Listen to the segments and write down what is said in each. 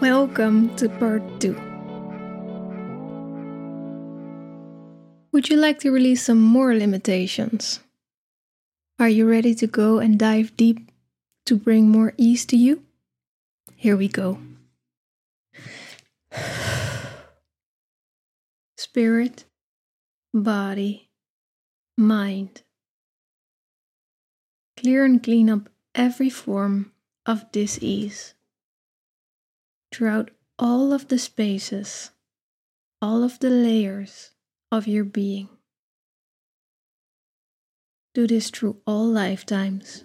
Welcome to part 2. Would you like to release some more limitations? Are you ready to go and dive deep to bring more ease to you? Here we go. Spirit, body, mind. Clear and clean up every form of dis-ease throughout all of the spaces, all of the layers of your being. Do this through all lifetimes,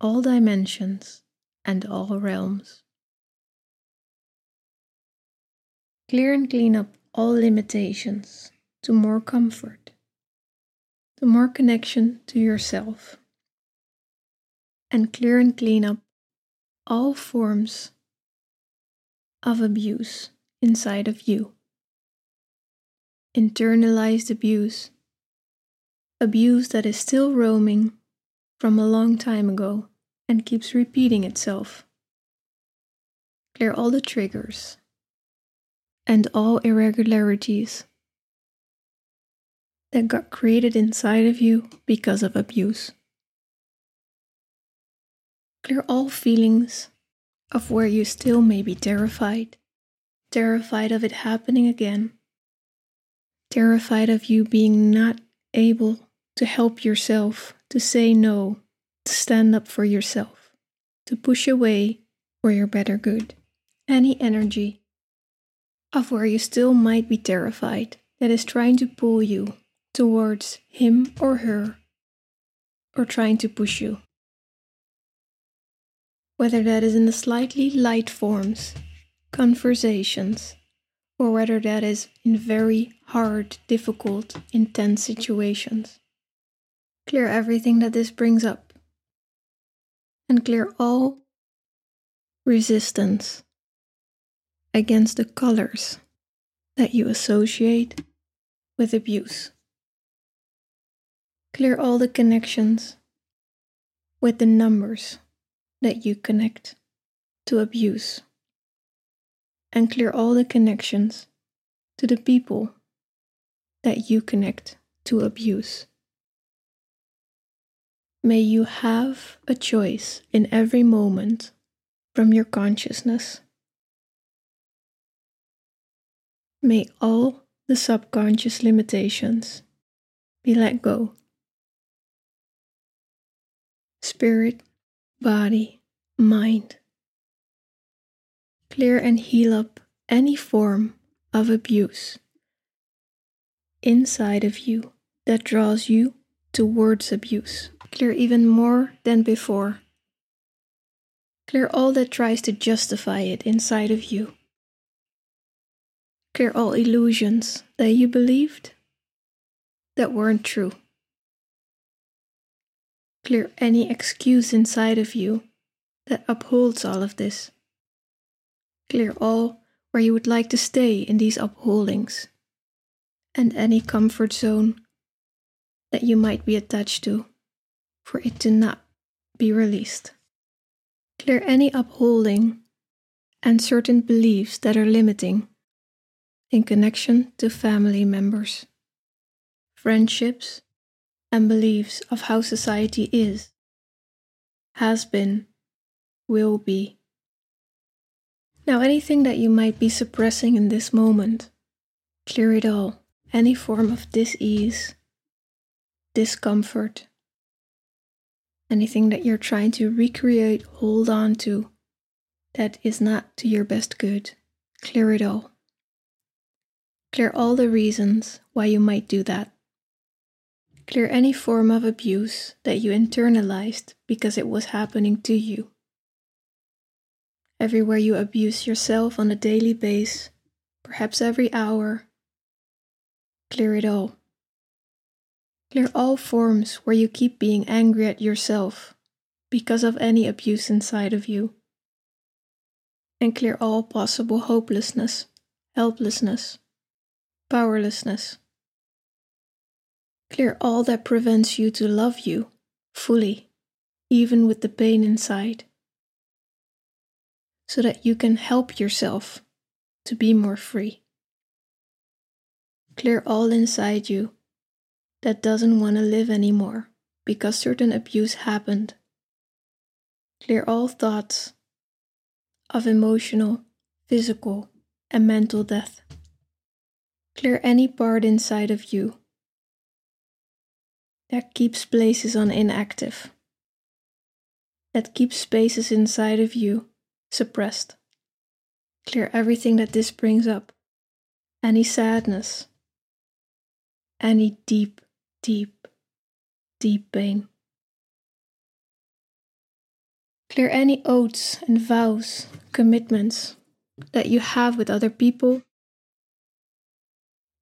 all dimensions, and all realms. Clear and clean up all limitations to more comfort, to more connection to yourself, and clear and clean up all forms of abuse inside of you. Internalized abuse, abuse that is still roaming from a long time ago and keeps repeating itself. Clear all the triggers and all irregularities that got created inside of you because of abuse. Clear all feelings of where you still may be terrified, terrified of it happening again, terrified of you being not able to help yourself, to say no, to stand up for yourself, to push away for your better good. Any energy of where you still might be terrified that is trying to pull you towards him or her or trying to push you whether that is in the slightly light forms, conversations, or whether that is in very hard, difficult, intense situations. Clear everything that this brings up, and clear all resistance against the colors that you associate with abuse. Clear all the connections with the numbers that you connect to abuse and clear all the connections to the people that you connect to abuse. May you have a choice in every moment from your consciousness. May all the subconscious limitations be let go. Spirit body, mind. Clear and heal up any form of abuse inside of you that draws you towards abuse. Clear even more than before. Clear all that tries to justify it inside of you. Clear all illusions that you believed that weren't true. Clear any excuse inside of you that upholds all of this. Clear all where you would like to stay in these upholdings, and any comfort zone that you might be attached to for it to not be released. Clear any upholding and certain beliefs that are limiting in connection to family members, friendships, and beliefs of how society is, has been, will be. Now, anything that you might be suppressing in this moment, clear it all. Any form of dis ease, discomfort, anything that you're trying to recreate, hold on to, that is not to your best good, clear it all. Clear all the reasons why you might do that. Clear any form of abuse that you internalized because it was happening to you. Everywhere you abuse yourself on a daily basis, perhaps every hour, clear it all. Clear all forms where you keep being angry at yourself because of any abuse inside of you. And clear all possible hopelessness, helplessness, powerlessness Clear all that prevents you to love you fully, even with the pain inside. so that you can help yourself to be more free. Clear all inside you that doesn't want to live anymore because certain abuse happened. Clear all thoughts of emotional, physical, and mental death. Clear any part inside of you that keeps places on inactive, that keeps spaces inside of you suppressed. Clear everything that this brings up. Any sadness, any deep, deep, deep pain. Clear any oaths and vows, commitments that you have with other people.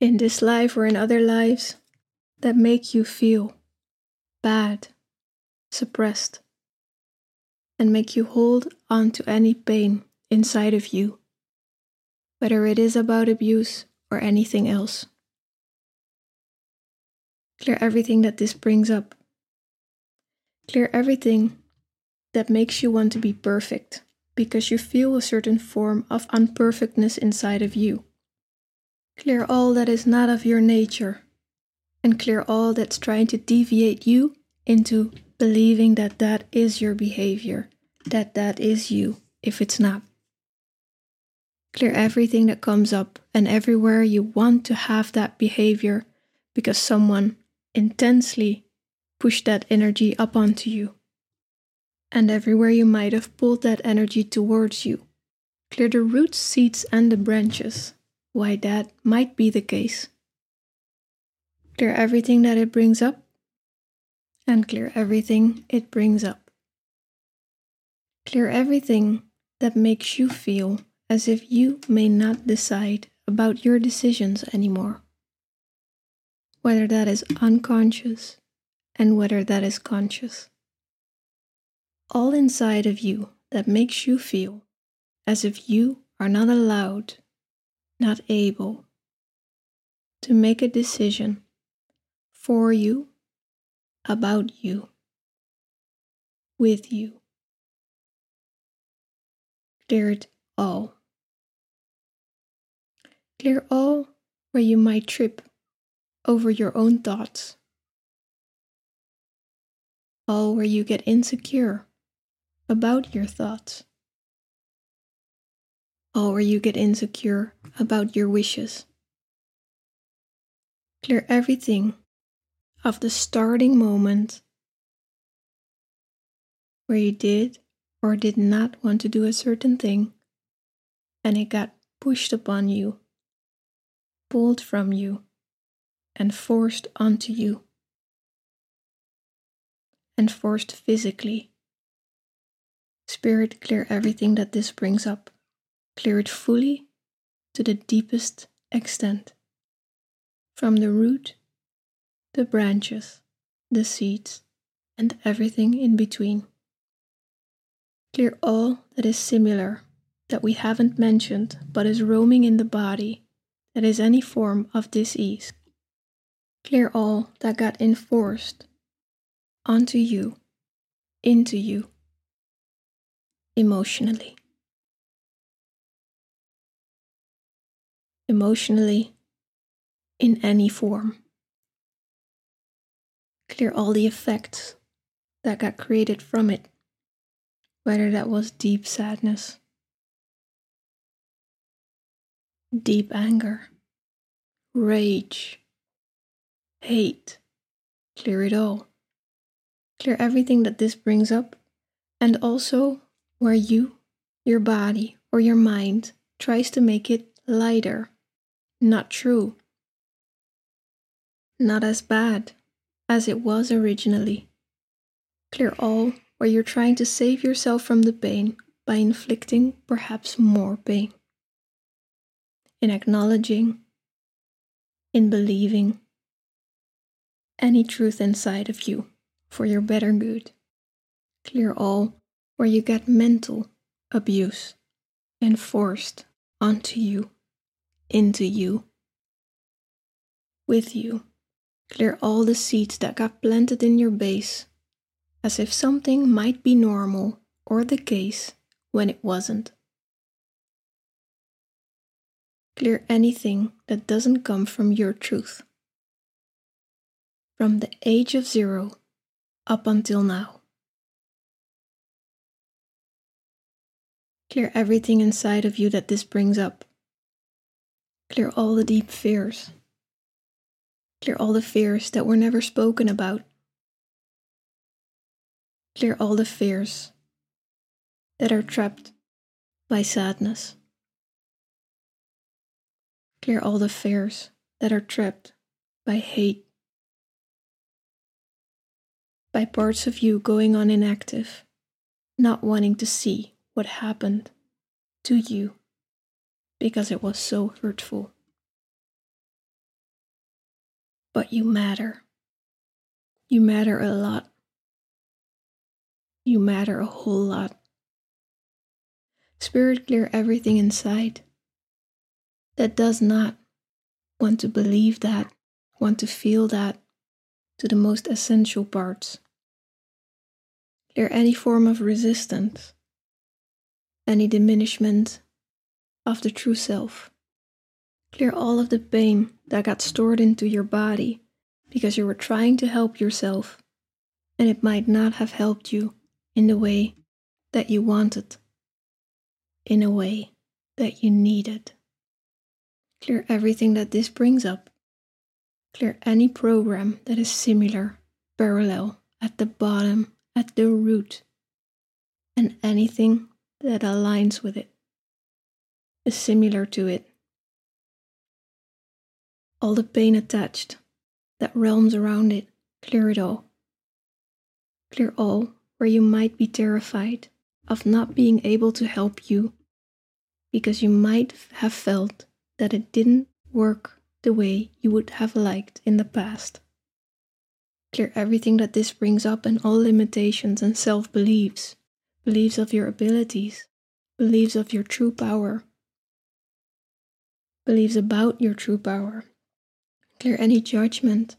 In this life or in other lives that make you feel bad, suppressed, and make you hold on to any pain inside of you, whether it is about abuse or anything else. Clear everything that this brings up. Clear everything that makes you want to be perfect because you feel a certain form of unperfectness inside of you. Clear all that is not of your nature and clear all that's trying to deviate you into believing that that is your behavior, that that is you if it's not. Clear everything that comes up and everywhere you want to have that behavior because someone intensely pushed that energy up onto you. And everywhere you might have pulled that energy towards you. Clear the roots, seeds, and the branches. Why that might be the case. Clear everything that it brings up, and clear everything it brings up. Clear everything that makes you feel as if you may not decide about your decisions anymore whether that is unconscious and whether that is conscious. All inside of you that makes you feel as if you are not allowed, not able to make a decision for you, about you, with you. Clear it all. Clear all where you might trip over your own thoughts. All where you get insecure about your thoughts. All where you get insecure about your wishes. Clear everything of the starting moment where you did or did not want to do a certain thing and it got pushed upon you, pulled from you and forced onto you, and forced physically. Spirit, clear everything that this brings up, clear it fully to the deepest extent, from the root, the branches, the seeds, and everything in between. Clear all that is similar, that we haven't mentioned, but is roaming in the body, that is any form of disease. Clear all that got enforced onto you, into you, emotionally. Emotionally, in any form. Clear all the effects that got created from it, whether that was deep sadness, deep anger, rage, hate. Clear it all. Clear everything that this brings up, and also where you, your body, or your mind tries to make it lighter, not true, not as bad as it was originally. Clear all where you're trying to save yourself from the pain by inflicting perhaps more pain. In acknowledging, in believing, any truth inside of you for your better good. Clear all where you get mental abuse enforced onto you, into you, with you. Clear all the seeds that got planted in your base, as if something might be normal or the case when it wasn't. Clear anything that doesn't come from your truth. From the age of zero up until now. Clear everything inside of you that this brings up. Clear all the deep fears Clear all the fears that were never spoken about. Clear all the fears that are trapped by sadness. Clear all the fears that are trapped by hate, by parts of you going on inactive, not wanting to see what happened to you because it was so hurtful. But you matter. You matter a lot. You matter a whole lot. Spirit, clear everything inside that does not want to believe that, want to feel that to the most essential parts. Clear any form of resistance, any diminishment of the true self. Clear all of the pain that got stored into your body because you were trying to help yourself and it might not have helped you in the way that you wanted, in a way that you needed. Clear everything that this brings up. Clear any program that is similar, parallel, at the bottom, at the root, and anything that aligns with it, is similar to it. All the pain attached, that realms around it, clear it all. Clear all where you might be terrified of not being able to help you because you might have felt that it didn't work the way you would have liked in the past. Clear everything that this brings up and all limitations and self beliefs, beliefs of your abilities, beliefs of your true power, beliefs about your true power. Clear any judgment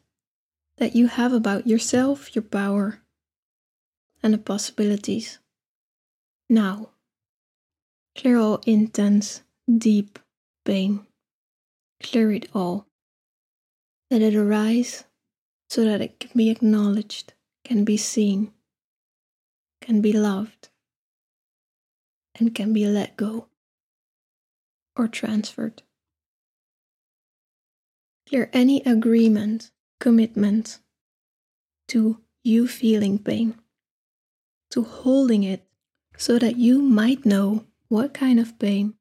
that you have about yourself, your power, and the possibilities. Now, clear all intense, deep pain clear it all. Let it arise so that it can be acknowledged, can be seen, can be loved, and can be let go or transferred. Clear any agreement, commitment to you feeling pain, to holding it so that you might know what kind of pain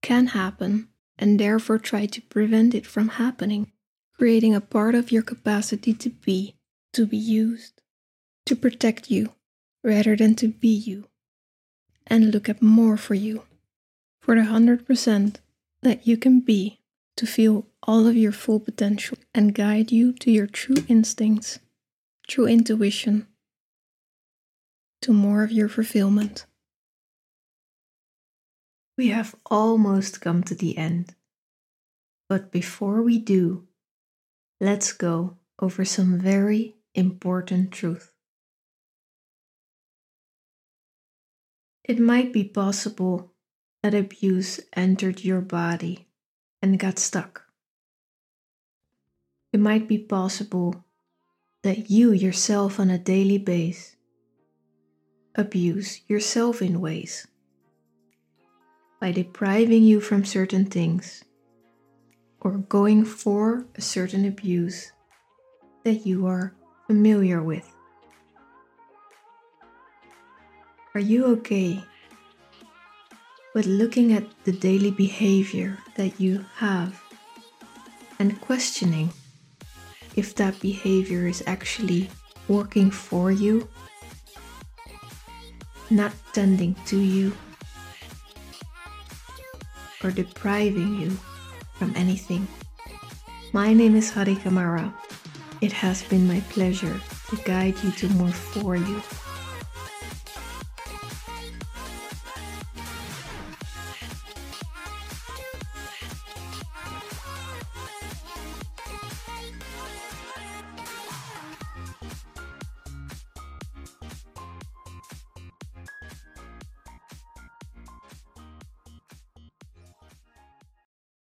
can happen and therefore try to prevent it from happening, creating a part of your capacity to be, to be used, to protect you rather than to be you, and look at more for you, for the 100% that you can be to feel all of your full potential and guide you to your true instincts, true intuition, to more of your fulfillment. We have almost come to the end. But before we do, let's go over some very important truth. It might be possible that abuse entered your body and got stuck. It might be possible that you yourself on a daily basis abuse yourself in ways by depriving you from certain things or going for a certain abuse that you are familiar with. Are you okay with looking at the daily behavior that you have and questioning if that behavior is actually working for you, not tending to you? or depriving you from anything. My name is Hari Kamara. It has been my pleasure to guide you to more for you.